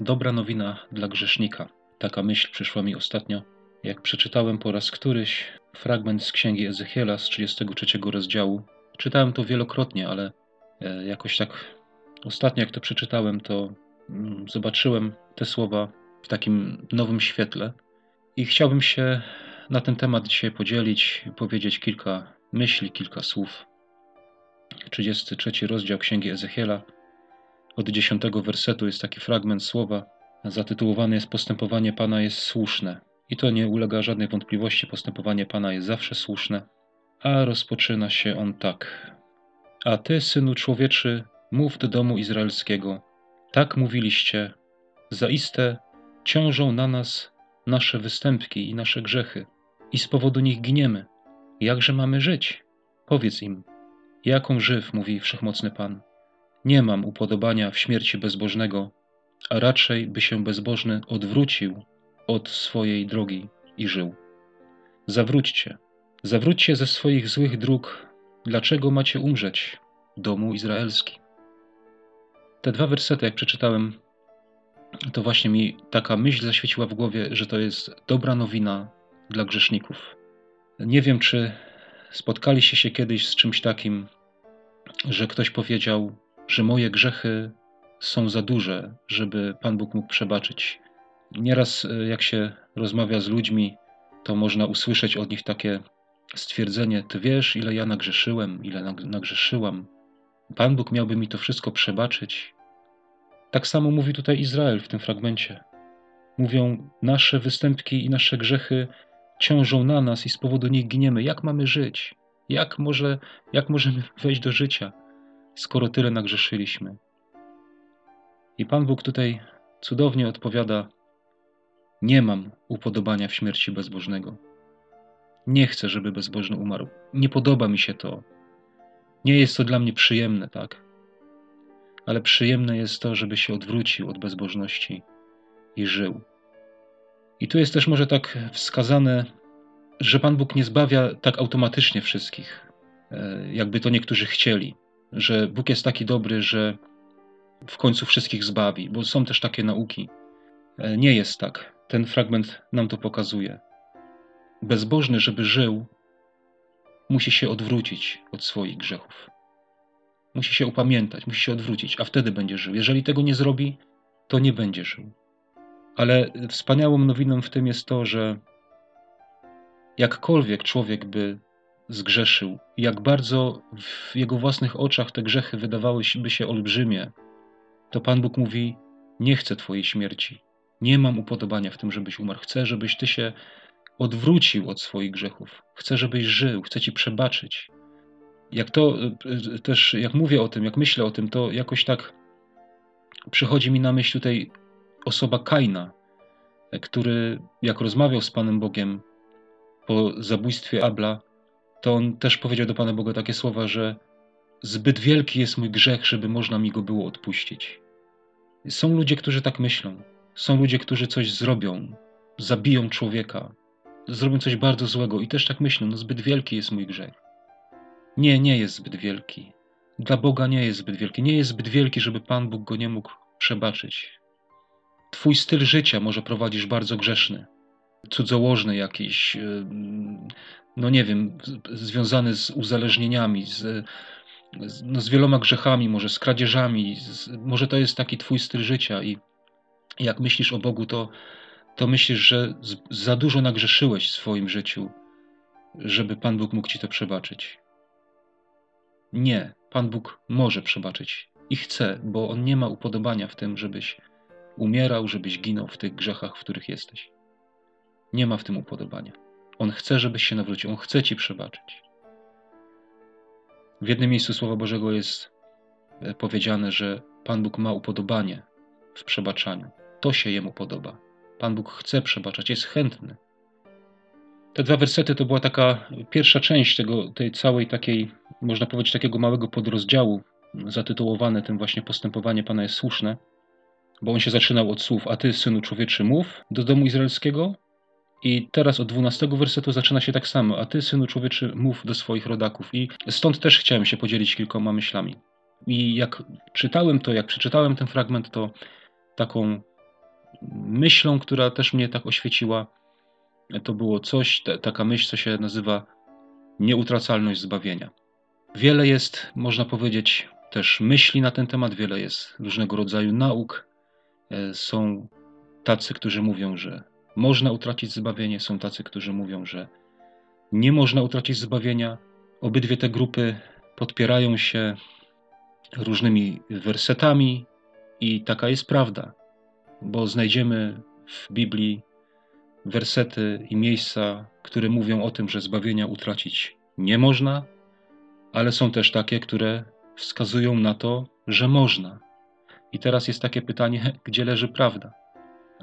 Dobra nowina dla grzesznika. Taka myśl przyszła mi ostatnio, jak przeczytałem po raz któryś fragment z księgi Ezechiela z 33 rozdziału. Czytałem to wielokrotnie, ale e, jakoś tak ostatnio, jak to przeczytałem, to mm, zobaczyłem te słowa w takim nowym świetle i chciałbym się na ten temat dzisiaj podzielić, powiedzieć kilka myśli, kilka słów. 33 rozdział księgi Ezechiela od dziesiątego wersetu jest taki fragment słowa zatytułowany jest Postępowanie Pana jest słuszne. I to nie ulega żadnej wątpliwości, postępowanie Pana jest zawsze słuszne. A rozpoczyna się on tak. A ty, synu człowieczy, mów do domu izraelskiego. Tak mówiliście, zaiste ciążą na nas nasze występki i nasze grzechy, i z powodu nich giniemy. Jakże mamy żyć? Powiedz im, jaką żyw, mówi wszechmocny Pan. Nie mam upodobania w śmierci bezbożnego, a raczej by się bezbożny odwrócił od swojej drogi i żył. Zawróćcie, zawróćcie ze swoich złych dróg. Dlaczego macie umrzeć, domu izraelski? Te dwa wersety, jak przeczytałem, to właśnie mi taka myśl zaświeciła w głowie, że to jest dobra nowina dla grzeszników. Nie wiem, czy spotkaliście się kiedyś z czymś takim, że ktoś powiedział: że moje grzechy są za duże, żeby Pan Bóg mógł przebaczyć. Nieraz, e, jak się rozmawia z ludźmi, to można usłyszeć od nich takie stwierdzenie: Ty wiesz, ile ja nagrzeszyłem, ile nagrzeszyłam. Pan Bóg miałby mi to wszystko przebaczyć. Tak samo mówi tutaj Izrael w tym fragmencie. Mówią: Nasze występki i nasze grzechy ciążą na nas i z powodu nich giniemy. Jak mamy żyć? Jak, może, jak możemy wejść do życia? Skoro tyle nagrzeszyliśmy. I Pan Bóg tutaj cudownie odpowiada: Nie mam upodobania w śmierci bezbożnego. Nie chcę, żeby bezbożny umarł. Nie podoba mi się to. Nie jest to dla mnie przyjemne, tak? Ale przyjemne jest to, żeby się odwrócił od bezbożności i żył. I tu jest też może tak wskazane, że Pan Bóg nie zbawia tak automatycznie wszystkich, e, jakby to niektórzy chcieli że Bóg jest taki dobry, że w końcu wszystkich zbawi, bo są też takie nauki. E, nie jest tak. Ten fragment nam to pokazuje. Bezbożny, żeby żył, musi się odwrócić od swoich grzechów. Musi się upamiętać, musi się odwrócić, a wtedy będzie żył. Jeżeli tego nie zrobi, to nie będzie żył. Ale wspaniałą nowiną w tym jest to, że jakkolwiek człowiek by zgrzeszył, jak bardzo w jego własnych oczach te grzechy wydawałyby się olbrzymie, to Pan Bóg mówi: Nie chcę Twojej śmierci. Nie mam upodobania w tym, żebyś umarł. Chcę, żebyś Ty się odwrócił od swoich grzechów. Chcę, żebyś żył. Chcę Ci przebaczyć. Jak to e, też, jak mówię o tym, jak myślę o tym, to jakoś tak przychodzi mi na myśl tutaj osoba Kaina, który, jak rozmawiał z Panem Bogiem po zabójstwie Abla, to on też powiedział do Pana Boga takie słowa, że zbyt wielki jest mój grzech, żeby można mi go było odpuścić. Są ludzie, którzy tak myślą. Są ludzie, którzy coś zrobią, zabiją człowieka, zrobią coś bardzo złego i też tak myślą, no zbyt wielki jest mój grzech. Nie, nie jest zbyt wielki. Dla Boga nie jest zbyt wielki. Nie jest zbyt wielki, żeby Pan Bóg go nie mógł przebaczyć. Twój styl życia może prowadzisz bardzo grzeszny, cudzołożny jakiś, no nie wiem, związany z uzależnieniami, z, no z wieloma grzechami, może z kradzieżami, z, może to jest taki twój styl życia i jak myślisz o Bogu, to, to myślisz, że z, za dużo nagrzeszyłeś w swoim życiu, żeby Pan Bóg mógł ci to przebaczyć. Nie, Pan Bóg może przebaczyć i chce, bo On nie ma upodobania w tym, żebyś umierał, żebyś ginął w tych grzechach, w których jesteś. Nie ma w tym upodobania. On chce, żebyś się nawrócił, On chce ci przebaczyć. W jednym miejscu Słowa Bożego jest e, powiedziane, że Pan Bóg ma upodobanie w przebaczaniu. To się Jemu podoba. Pan Bóg chce przebaczać, jest chętny. Te dwa wersety to była taka pierwsza część tego, tej całej takiej, można powiedzieć, takiego małego podrozdziału, zatytułowane tym właśnie postępowanie Pana jest słuszne, bo on się zaczynał od słów, a ty, synu człowieczy, mów do domu izraelskiego, i teraz od 12 wersetu zaczyna się tak samo. A ty, synu człowieczy, mów do swoich rodaków. I stąd też chciałem się podzielić kilkoma myślami. I jak czytałem to, jak przeczytałem ten fragment, to taką myślą, która też mnie tak oświeciła, to było coś, taka myśl, co się nazywa nieutracalność zbawienia. Wiele jest, można powiedzieć, też myśli na ten temat, wiele jest różnego rodzaju nauk. E, są tacy, którzy mówią, że można utracić zbawienie, są tacy, którzy mówią, że nie można utracić zbawienia. Obydwie te grupy podpierają się różnymi wersetami i taka jest prawda, bo znajdziemy w Biblii wersety i miejsca, które mówią o tym, że zbawienia utracić nie można, ale są też takie, które wskazują na to, że można. I teraz jest takie pytanie, gdzie leży prawda?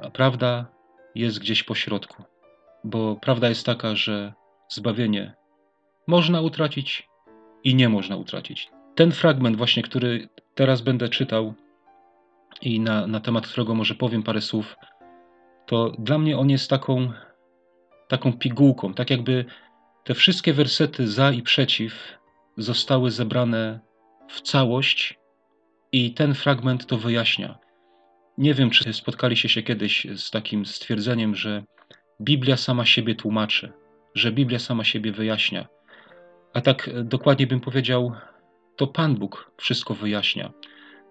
A prawda jest gdzieś po środku, bo prawda jest taka, że zbawienie można utracić i nie można utracić. Ten fragment, właśnie, który teraz będę czytał i na, na temat którego może powiem parę słów, to dla mnie on jest taką, taką pigułką, tak jakby te wszystkie wersety za i przeciw zostały zebrane w całość i ten fragment to wyjaśnia. Nie wiem, czy spotkaliście się kiedyś z takim stwierdzeniem, że Biblia sama siebie tłumaczy, że Biblia sama siebie wyjaśnia. A tak dokładnie bym powiedział, to Pan Bóg wszystko wyjaśnia,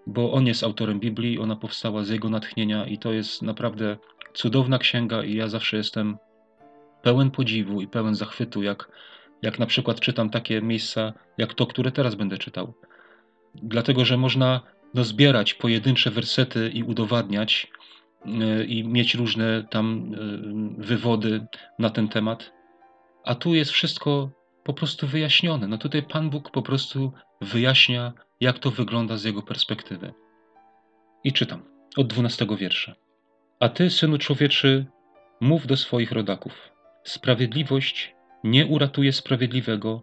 bo On jest autorem Biblii, ona powstała z Jego natchnienia i to jest naprawdę cudowna księga i ja zawsze jestem pełen podziwu i pełen zachwytu, jak, jak na przykład czytam takie miejsca, jak to, które teraz będę czytał. Dlatego, że można no, zbierać pojedyncze wersety i udowadniać yy, i mieć różne tam yy, wywody na ten temat. A tu jest wszystko po prostu wyjaśnione. No tutaj Pan Bóg po prostu wyjaśnia, jak to wygląda z jego perspektywy. I czytam od dwunastego wiersza. A ty, synu człowieczy, mów do swoich rodaków. Sprawiedliwość nie uratuje sprawiedliwego,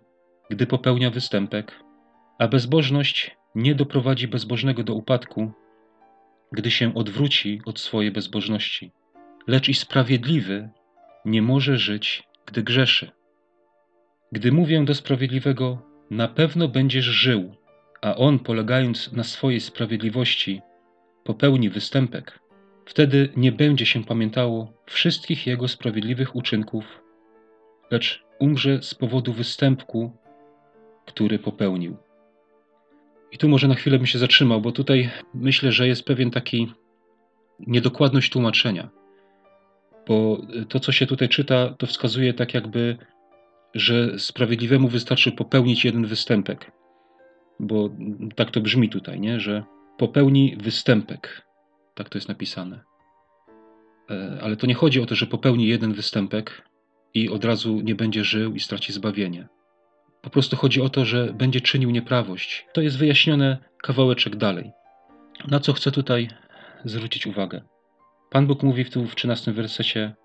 gdy popełnia występek, a bezbożność nie doprowadzi bezbożnego do upadku, gdy się odwróci od swojej bezbożności. Lecz i sprawiedliwy nie może żyć, gdy grzeszy. Gdy mówię do sprawiedliwego, na pewno będziesz żył, a on, polegając na swojej sprawiedliwości, popełni występek, wtedy nie będzie się pamiętało wszystkich jego sprawiedliwych uczynków, lecz umrze z powodu występku, który popełnił. I tu może na chwilę bym się zatrzymał, bo tutaj myślę, że jest pewien taki niedokładność tłumaczenia. Bo to, co się tutaj czyta, to wskazuje tak jakby, że sprawiedliwemu wystarczy popełnić jeden występek. Bo tak to brzmi tutaj, nie? że popełni występek. Tak to jest napisane. E, ale to nie chodzi o to, że popełni jeden występek i od razu nie będzie żył i straci zbawienie. Po prostu chodzi o to, że będzie czynił nieprawość. To jest wyjaśnione kawałeczek dalej. Na co chcę tutaj zwrócić uwagę? Pan Bóg mówi tu w 13 wersecie: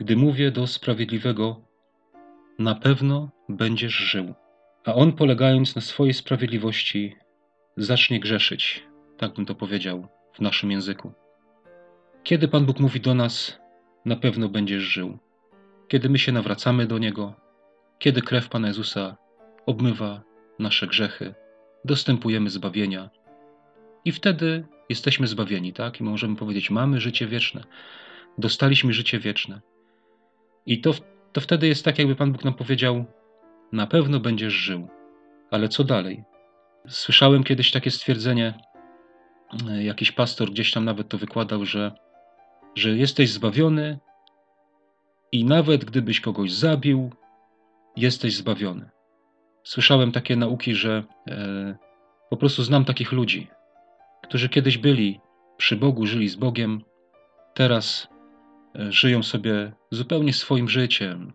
Gdy mówię do sprawiedliwego, na pewno będziesz żył. A on, polegając na swojej sprawiedliwości, zacznie grzeszyć. Tak bym to powiedział w naszym języku. Kiedy Pan Bóg mówi do nas, na pewno będziesz żył. Kiedy my się nawracamy do Niego, kiedy krew Pana Jezusa obmywa nasze grzechy, dostępujemy zbawienia i wtedy jesteśmy zbawieni, tak? I możemy powiedzieć, mamy życie wieczne, dostaliśmy życie wieczne. I to, to wtedy jest tak, jakby Pan Bóg nam powiedział, na pewno będziesz żył. Ale co dalej? Słyszałem kiedyś takie stwierdzenie, e, jakiś pastor gdzieś tam nawet to wykładał, że, że jesteś zbawiony i nawet gdybyś kogoś zabił, jesteś zbawiony. Słyszałem takie nauki, że e, po prostu znam takich ludzi, którzy kiedyś byli przy Bogu, żyli z Bogiem, teraz e, żyją sobie zupełnie swoim życiem,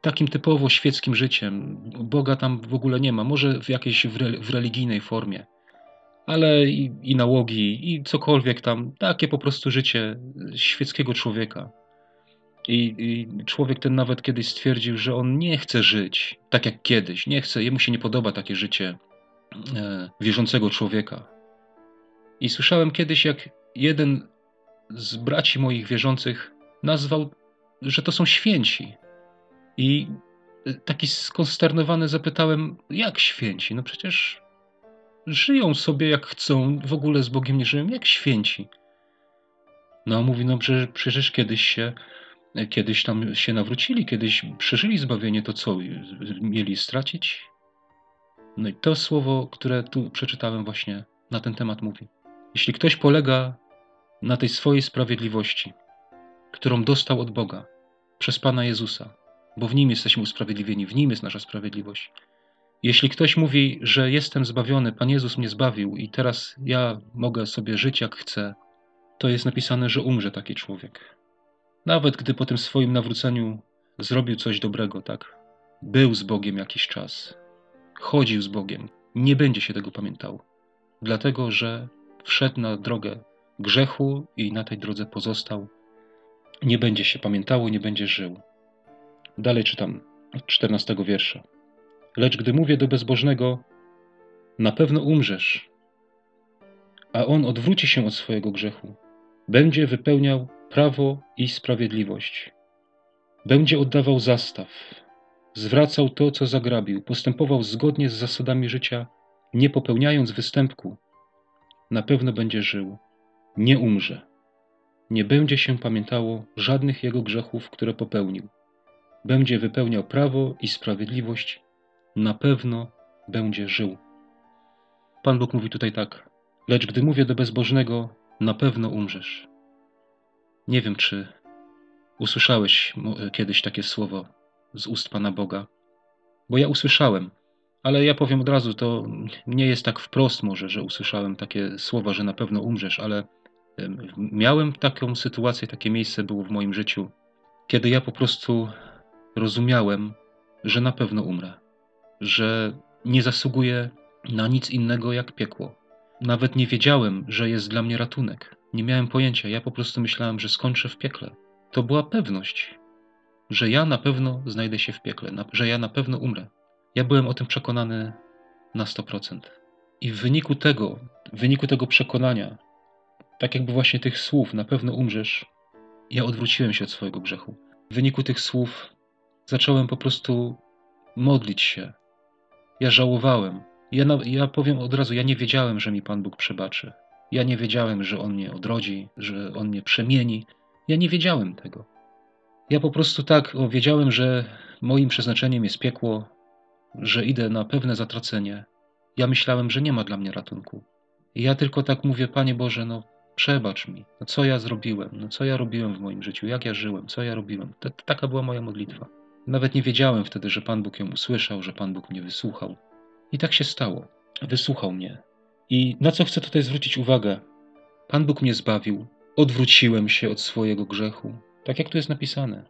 takim typowo świeckim życiem. Boga tam w ogóle nie ma, może w jakiejś w, re, w religijnej formie, ale i, i nałogi, i cokolwiek tam, takie po prostu życie świeckiego człowieka. I, I, człowiek ten nawet kiedyś stwierdził, że on nie chce żyć tak jak kiedyś, nie chce, jemu się nie podoba takie życie e, wierzącego człowieka. I słyszałem kiedyś, jak jeden z braci moich wierzących nazwał, że to są święci. I taki skonsternowany zapytałem, jak święci? No przecież żyją sobie jak chcą, w ogóle z Bogiem nie żyją, jak święci. No mówi, no przecież kiedyś się, kiedyś tam się nawrócili, kiedyś przeżyli zbawienie, to co, mieli stracić? No i to słowo, które tu przeczytałem właśnie na ten temat mówi. Jeśli ktoś polega na tej swojej sprawiedliwości, którą dostał od Boga przez Pana Jezusa, bo w Nim jesteśmy usprawiedliwieni, w Nim jest nasza sprawiedliwość. Jeśli ktoś mówi, że jestem zbawiony, Pan Jezus mnie zbawił i teraz ja mogę sobie żyć jak chcę, to jest napisane, że umrze taki człowiek. Nawet gdy po tym swoim nawróceniu zrobił coś dobrego, tak? Był z Bogiem jakiś czas, chodził z Bogiem, nie będzie się tego pamiętał, dlatego że wszedł na drogę grzechu i na tej drodze pozostał. Nie będzie się pamiętało, nie będzie żył. Dalej czytam od 14 wiersza. Lecz gdy mówię do bezbożnego, na pewno umrzesz, a on odwróci się od swojego grzechu, będzie wypełniał prawo i sprawiedliwość, będzie oddawał zastaw, zwracał to, co zagrabił, postępował zgodnie z zasadami życia, nie popełniając występku, na pewno będzie żył, nie umrze. Nie będzie się pamiętało żadnych jego grzechów, które popełnił. Będzie wypełniał prawo i sprawiedliwość, na pewno będzie żył. Pan Bóg mówi tutaj tak: Lecz gdy mówię do bezbożnego, na pewno umrzesz. Nie wiem, czy usłyszałeś kiedyś takie słowo z ust Pana Boga, bo ja usłyszałem, ale ja powiem od razu, to nie jest tak wprost może, że usłyszałem takie słowa, że na pewno umrzesz, ale miałem taką sytuację, takie miejsce było w moim życiu, kiedy ja po prostu rozumiałem, że na pewno umrę, że nie zasługuję na nic innego jak piekło. Nawet nie wiedziałem, że jest dla mnie ratunek. Nie miałem pojęcia, ja po prostu myślałem, że skończę w piekle. To była pewność, że ja na pewno znajdę się w piekle, że ja na pewno umrę. Ja byłem o tym przekonany na 100%. I w wyniku tego, w wyniku tego przekonania, tak jakby właśnie tych słów, na pewno umrzesz, ja odwróciłem się od swojego grzechu. W wyniku tych słów zacząłem po prostu modlić się. Ja żałowałem. Ja, ja powiem od razu, ja nie wiedziałem, że mi Pan Bóg przebaczy. Ja nie wiedziałem, że On mnie odrodzi, że On mnie przemieni. Ja nie wiedziałem tego. Ja po prostu tak o, wiedziałem, że moim przeznaczeniem jest piekło, że idę na pewne zatracenie. Ja myślałem, że nie ma dla mnie ratunku. I ja tylko tak mówię, Panie Boże, no przebacz mi, no co ja zrobiłem, no co ja robiłem w moim życiu, jak ja żyłem, co ja robiłem. To, taka była moja modlitwa. Nawet nie wiedziałem wtedy, że Pan Bóg ją usłyszał, że Pan Bóg mnie wysłuchał. I tak się stało. Wysłuchał mnie. I na co chcę tutaj zwrócić uwagę? Pan Bóg mnie zbawił, odwróciłem się od swojego grzechu, tak jak tu jest napisane.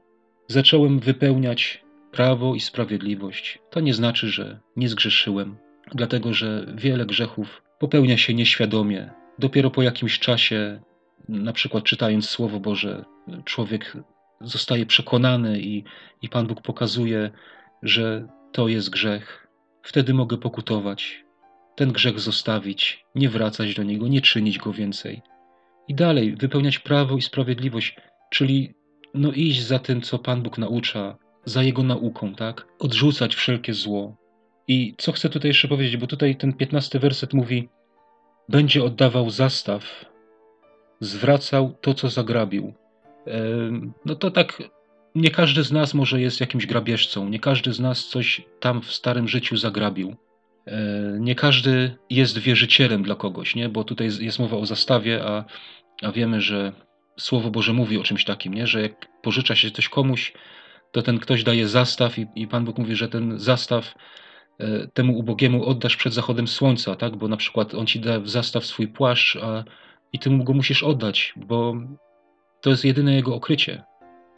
Zacząłem wypełniać prawo i sprawiedliwość. To nie znaczy, że nie zgrzeszyłem, dlatego że wiele grzechów popełnia się nieświadomie. Dopiero po jakimś czasie, na przykład czytając Słowo Boże, człowiek zostaje przekonany i, i Pan Bóg pokazuje, że to jest grzech. Wtedy mogę pokutować, ten grzech zostawić, nie wracać do niego, nie czynić go więcej. I dalej wypełniać prawo i sprawiedliwość, czyli no iść za tym, co Pan Bóg naucza, za Jego nauką, tak? Odrzucać wszelkie zło. I co chcę tutaj jeszcze powiedzieć, bo tutaj ten piętnasty werset mówi będzie oddawał zastaw, zwracał to, co zagrabił. No to tak, nie każdy z nas może jest jakimś grabieżcą, nie każdy z nas coś tam w starym życiu zagrabił. E, nie każdy jest wierzycielem dla kogoś, nie? bo tutaj jest mowa o zastawie, a, a wiemy, że Słowo Boże mówi o czymś takim, nie? że jak pożycza się coś komuś, to ten ktoś daje zastaw i, i Pan Bóg mówi, że ten zastaw e, temu ubogiemu oddasz przed zachodem słońca, tak? Bo na przykład on ci da w zastaw swój płaszcz, a i ty mu go musisz oddać, bo to jest jedyne jego okrycie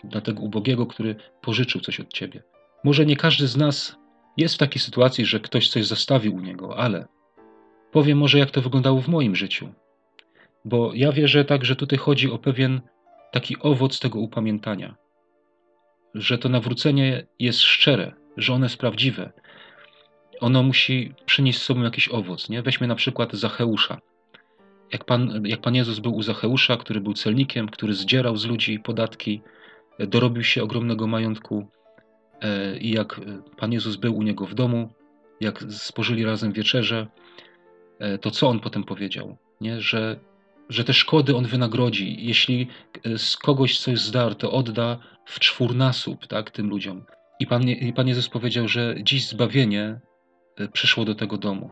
dla tego ubogiego, który pożyczył coś od ciebie. Może nie każdy z nas jest w takiej sytuacji, że ktoś coś zostawił u niego, ale powiem może, jak to wyglądało w moim życiu. Bo ja wierzę tak, że tutaj chodzi o pewien taki owoc tego upamiętania że to nawrócenie jest szczere, że ono jest prawdziwe. Ono musi przynieść z sobą jakiś owoc. Nie? Weźmy na przykład Zacheusza. Jak Pan, jak Pan Jezus był u Zacheusza, który był celnikiem, który zdzierał z ludzi podatki, dorobił się ogromnego majątku i jak Pan Jezus był u niego w domu, jak spożyli razem wieczerze, e, to co on potem powiedział? Nie? Że że te szkody on wynagrodzi. Jeśli z kogoś coś zdar, to odda w czwórnasób tak, tym ludziom. I Pan, I Pan Jezus powiedział, że dziś zbawienie e, przyszło do tego domu.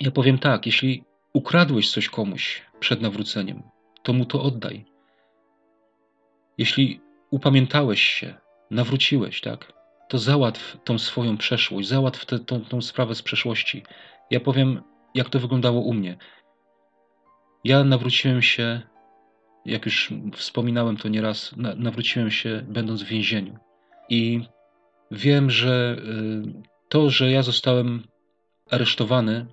Ja powiem tak, jeśli ukradłeś coś komuś przed nawróceniem, to mu to oddaj. Jeśli upamiętałeś się, nawróciłeś, tak, to załatw tą swoją przeszłość, załatw tę, tą, tą sprawę z przeszłości. Ja powiem, jak to wyglądało u mnie. Ja nawróciłem się, jak już wspominałem to nieraz, nawróciłem się będąc w więzieniu. I wiem, że y, to, że ja zostałem aresztowany,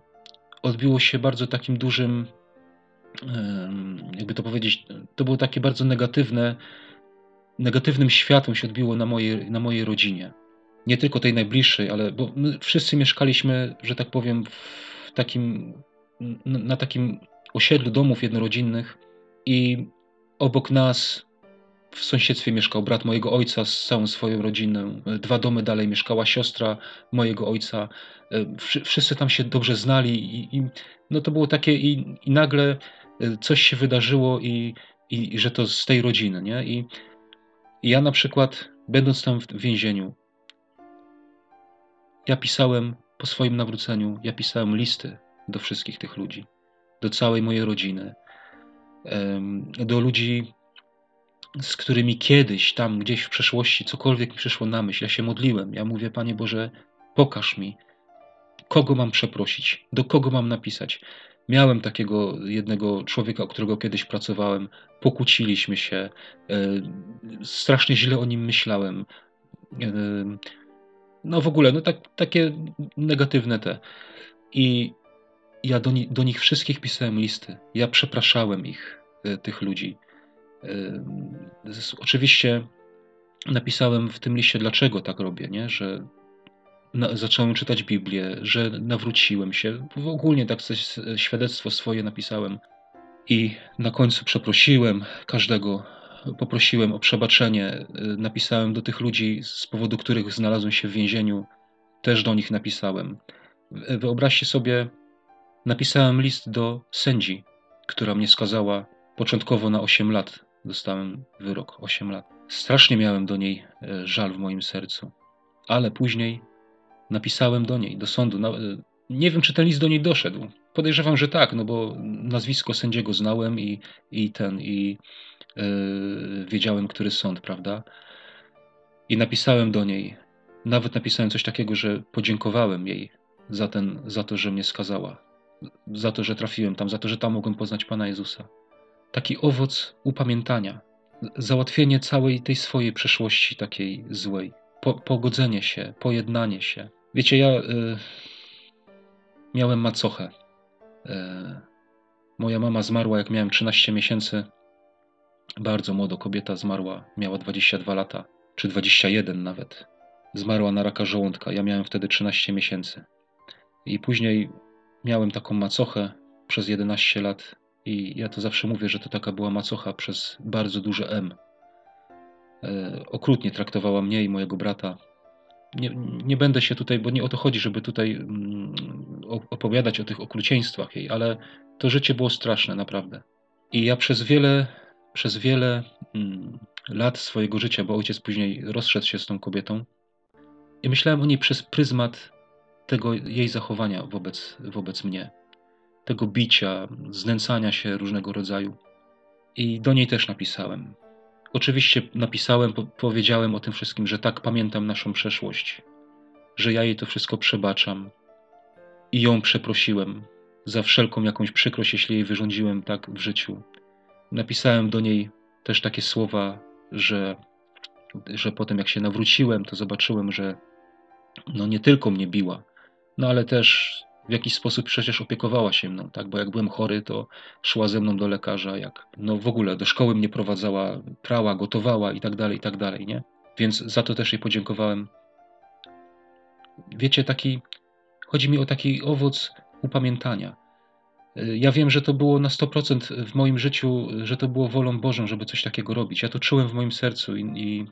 odbiło się bardzo takim dużym, jakby to powiedzieć, to było takie bardzo negatywne, negatywnym światłem się odbiło na mojej, na mojej rodzinie. Nie tylko tej najbliższej, ale bo my wszyscy mieszkaliśmy, że tak powiem, w takim, na takim osiedlu domów jednorodzinnych i obok nas w sąsiedztwie mieszkał brat mojego ojca z całą swoją rodziną. Dwa domy dalej mieszkała siostra mojego ojca. Wszyscy tam się dobrze znali i, i no to było takie i, i, nagle coś się wydarzyło i, i, że to z tej rodziny, nie? I ja na przykład, będąc tam w więzieniu, ja pisałem po swoim nawróceniu, ja pisałem listy do wszystkich tych ludzi, do całej mojej rodziny, do ludzi z którymi kiedyś, tam gdzieś w przeszłości, cokolwiek mi przyszło na myśl, ja się modliłem. Ja mówię, Panie Boże, pokaż mi, kogo mam przeprosić, do kogo mam napisać. Miałem takiego jednego człowieka, o którego kiedyś pracowałem, pokłóciliśmy się, e, strasznie źle o nim myślałem. E, no w ogóle, no tak, takie negatywne te. I ja do, do nich wszystkich pisałem listy. Ja przepraszałem ich, e, tych ludzi. Oczywiście napisałem w tym liście, dlaczego tak robię, nie? że na, zacząłem czytać Biblię, że nawróciłem się. W ogóle tak świadectwo swoje napisałem. I na końcu przeprosiłem każdego, poprosiłem o przebaczenie. Napisałem do tych ludzi, z powodu których znalazłem się w więzieniu, też do nich napisałem. Wyobraźcie sobie, napisałem list do sędzi, która mnie skazała początkowo na 8 lat dostałem wyrok 8 lat. Strasznie miałem do niej e, żal w moim sercu, ale później napisałem do niej, do sądu. E, nie wiem, czy ten list do niej doszedł. Podejrzewam, że tak, no bo nazwisko sędziego znałem i, i ten, i yy, wiedziałem, który sąd, prawda? I napisałem do niej, nawet napisałem coś takiego, że podziękowałem jej za, ten, za to, że mnie skazała, za to, że trafiłem tam, za to, że tam mogłem poznać Pana Jezusa taki owoc upamiętania, załatwienie całej tej swojej przeszłości takiej złej, po, pogodzenie się, pojednanie się. Wiecie, ja y, miałem macochę. Y, moja mama zmarła, jak miałem 13 miesięcy. Bardzo młodo kobieta zmarła, miała 22 lata, czy 21 nawet. Zmarła na raka żołądka. Ja miałem wtedy 13 miesięcy. I później miałem taką macochę przez 11 lat i ja to zawsze mówię, że to taka była macocha przez bardzo duże M. E, okrutnie traktowała mnie i mojego brata. Nie, nie będę się tutaj, bo nie o to chodzi, żeby tutaj mm, opowiadać o tych okrucieństwach jej, ale to życie było straszne, naprawdę. I ja przez wiele, przez wiele mm, lat swojego życia, bo ojciec później rozszedł się z tą kobietą, i myślałem o niej przez pryzmat tego jej zachowania wobec, wobec mnie tego bicia, znęcania się różnego rodzaju. I do niej też napisałem. Oczywiście napisałem, powiedziałem o tym wszystkim, że tak pamiętam naszą przeszłość, że ja jej to wszystko przebaczam i ją przeprosiłem za wszelką jakąś przykrość, jeśli jej wyrządziłem tak w życiu. Napisałem do niej też takie słowa, że, że potem jak się nawróciłem, to zobaczyłem, że no nie tylko mnie biła, no ale też w jakiś sposób przecież opiekowała się mną, tak? Bo jak byłem chory, to szła ze mną do lekarza, jak no w ogóle do szkoły mnie prowadzała, prała, gotowała i tak dalej, i tak dalej, nie? Więc za to też jej podziękowałem. Wiecie, taki, chodzi mi o taki owoc upamiętania. Ja wiem, że to było na 100% w moim życiu, że to było wolą Bożą, żeby coś takiego robić. Ja to czułem w moim sercu i, i,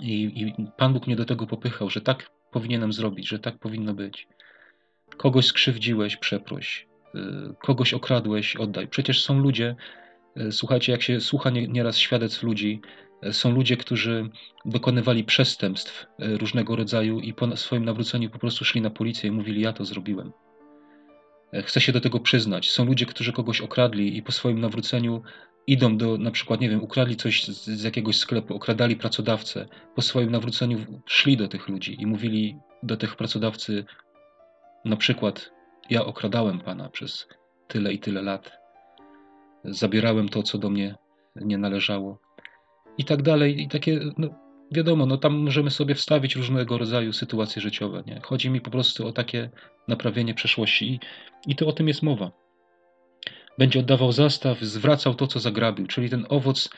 i, i Pan Bóg mnie do tego popychał, że tak powinienem zrobić, że tak powinno być. Kogoś skrzywdziłeś, przeproś. kogoś okradłeś, oddaj. Przecież są ludzie, słuchajcie, jak się słucha nieraz świadectw ludzi, są ludzie, którzy dokonywali przestępstw różnego rodzaju i po swoim nawróceniu po prostu szli na policję i mówili: Ja to zrobiłem. Chcę się do tego przyznać. Są ludzie, którzy kogoś okradli i po swoim nawróceniu idą do, na przykład, nie wiem, ukradli coś z, z, jakiegoś sklepu, okradali pracodawcę, po swoim nawróceniu szli do tych ludzi i mówili do tych pracodawcy, na przykład, ja okradałem pana przez tyle i tyle lat, zabierałem to, co do mnie nie należało i tak dalej. I takie, no, wiadomo, no tam możemy sobie wstawić różnego rodzaju sytuacje życiowe. Nie? Chodzi mi po prostu o takie naprawienie przeszłości i, i to o tym jest mowa będzie oddawał zastaw, zwracał to, co zagrabił, czyli ten owoc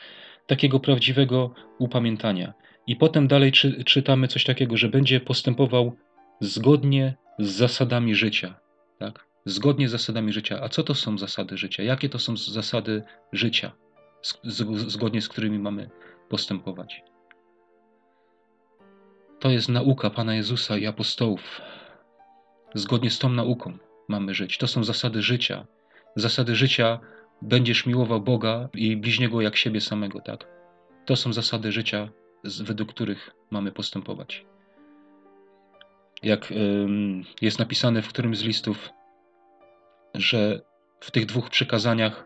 takiego prawdziwego upamiętania. I potem dalej czy, czytamy coś takiego, że będzie postępował zgodnie z zasadami życia. Tak? Zgodnie z zasadami życia. A co to są zasady życia? Jakie to są zasady życia, zgodnie z którymi mamy postępować? To jest nauka Pana Jezusa i apostołów. Zgodnie z tą nauką mamy żyć. To są zasady życia, zasady życia będziesz miłował Boga i bliźniego jak siebie samego, tak? To są zasady życia, według których mamy postępować. Jak jest napisane w którymś z listów, że w tych dwóch przykazaniach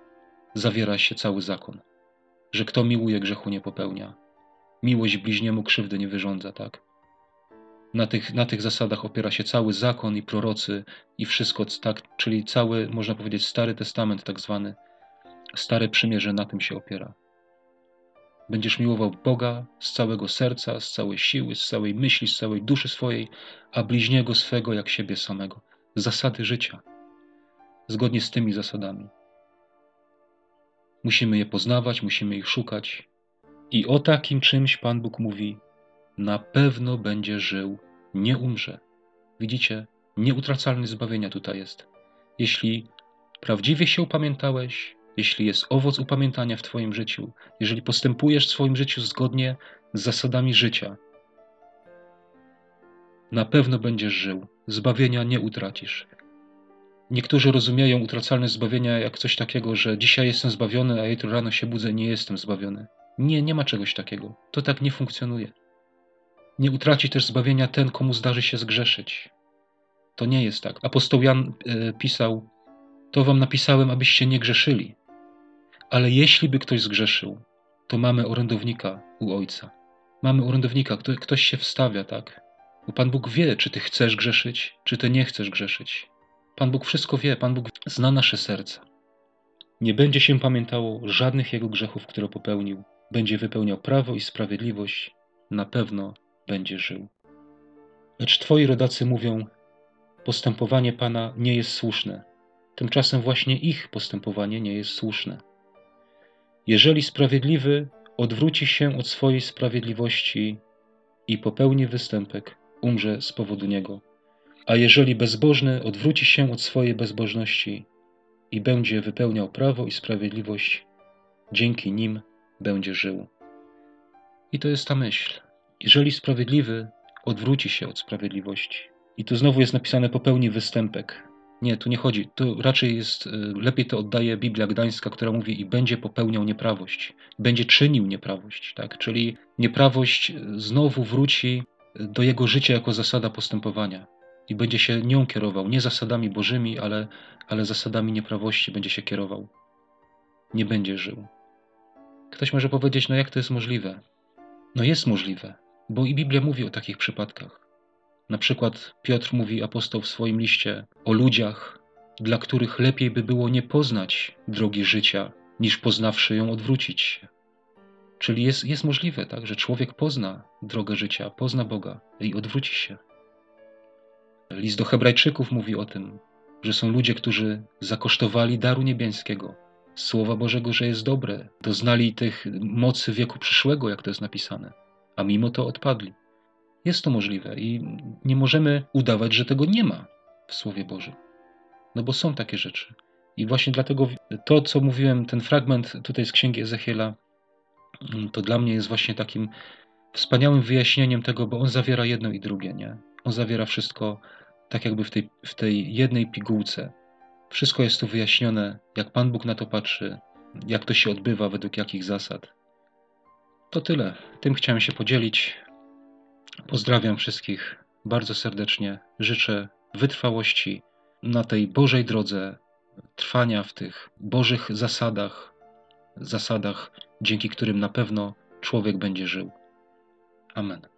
zawiera się cały zakon. Że kto miłuje, grzechu nie popełnia. Miłość bliźniemu krzywdy nie wyrządza, tak? Na tych, na tych zasadach opiera się cały zakon i prorocy i wszystko, tak, czyli cały, można powiedzieć, Stary Testament, tak zwany, Stare Przymierze na tym się opiera. Będziesz miłował Boga z całego serca, z całej siły, z całej myśli, z całej duszy swojej, a bliźniego swego jak siebie samego. Zasady życia. Zgodnie z tymi zasadami. Musimy je poznawać, musimy ich szukać. I o takim czymś Pan Bóg mówi: na pewno będzie żył, nie umrze. Widzicie, nieutracalne zbawienia tutaj jest. Jeśli prawdziwie się upamiętałeś, jeśli jest owoc upamiętania w Twoim życiu, jeżeli postępujesz w swoim życiu zgodnie z zasadami życia, na pewno będziesz żył. Zbawienia nie utracisz. Niektórzy rozumieją utracalne zbawienia jak coś takiego, że dzisiaj jestem zbawiony, a jutro rano się budzę, nie jestem zbawiony. Nie, nie ma czegoś takiego. To tak nie funkcjonuje. Nie utraci też zbawienia ten, komu zdarzy się zgrzeszyć. To nie jest tak. Apostoł Jan e, pisał: To wam napisałem, abyście nie grzeszyli. Ale jeśli by ktoś zgrzeszył, to mamy orędownika u Ojca. Mamy orędownika, kto, ktoś się wstawia, tak? Bo Pan Bóg wie, czy ty chcesz grzeszyć, czy ty nie chcesz grzeszyć. Pan Bóg wszystko wie, Pan Bóg zna nasze serca. Nie będzie się pamiętało żadnych jego grzechów, które popełnił. Będzie wypełniał prawo i sprawiedliwość. Na pewno będzie żył. Lecz twoi rodacy mówią: Postępowanie Pana nie jest słuszne. Tymczasem właśnie ich postępowanie nie jest słuszne. Jeżeli sprawiedliwy odwróci się od swojej sprawiedliwości i popełni występek, umrze z powodu niego. A jeżeli bezbożny odwróci się od swojej bezbożności i będzie wypełniał prawo i sprawiedliwość, dzięki nim będzie żył. I to jest ta myśl. Jeżeli sprawiedliwy odwróci się od sprawiedliwości, i tu znowu jest napisane popełni występek. Nie, tu nie chodzi. Tu raczej jest, y, lepiej to oddaje Biblia Gdańska, która mówi i będzie popełniał nieprawość, będzie czynił nieprawość, tak? Czyli nieprawość znowu wróci do jego życia jako zasada postępowania i będzie się nią kierował, nie zasadami bożymi, ale, ale zasadami nieprawości będzie się kierował. Nie będzie żył. Ktoś może powiedzieć, no jak to jest możliwe? No jest możliwe. Bo i Biblia mówi o takich przypadkach. Na przykład Piotr mówi apostoł w swoim liście o ludziach, dla których lepiej by było nie poznać drogi życia, niż poznawszy ją odwrócić się. Czyli jest, jest możliwe, tak, że człowiek pozna drogę życia, pozna Boga i odwróci się. List do Hebrajczyków mówi o tym, że są ludzie, którzy zakosztowali daru niebieskiego, Słowa Bożego, że jest dobre, doznali tych mocy wieku przyszłego, jak to jest napisane a mimo to odpadli. Jest to możliwe i nie możemy udawać, że tego nie ma w Słowie Bożym. No bo są takie rzeczy. I właśnie dlatego to, co mówiłem, ten fragment tutaj z księgi Ezechiela, to dla mnie jest właśnie takim wspaniałym wyjaśnieniem tego, bo on zawiera jedno i drugie, nie? On zawiera wszystko tak jakby w tej, w tej jednej pigułce. Wszystko jest tu wyjaśnione, jak Pan Bóg na to patrzy, jak to się odbywa, według jakich zasad. To tyle. Tym chciałem się podzielić. Pozdrawiam wszystkich bardzo serdecznie. Życzę wytrwałości na tej Bożej drodze, trwania w tych Bożych zasadach, zasadach, dzięki którym na pewno człowiek będzie żył. Amen.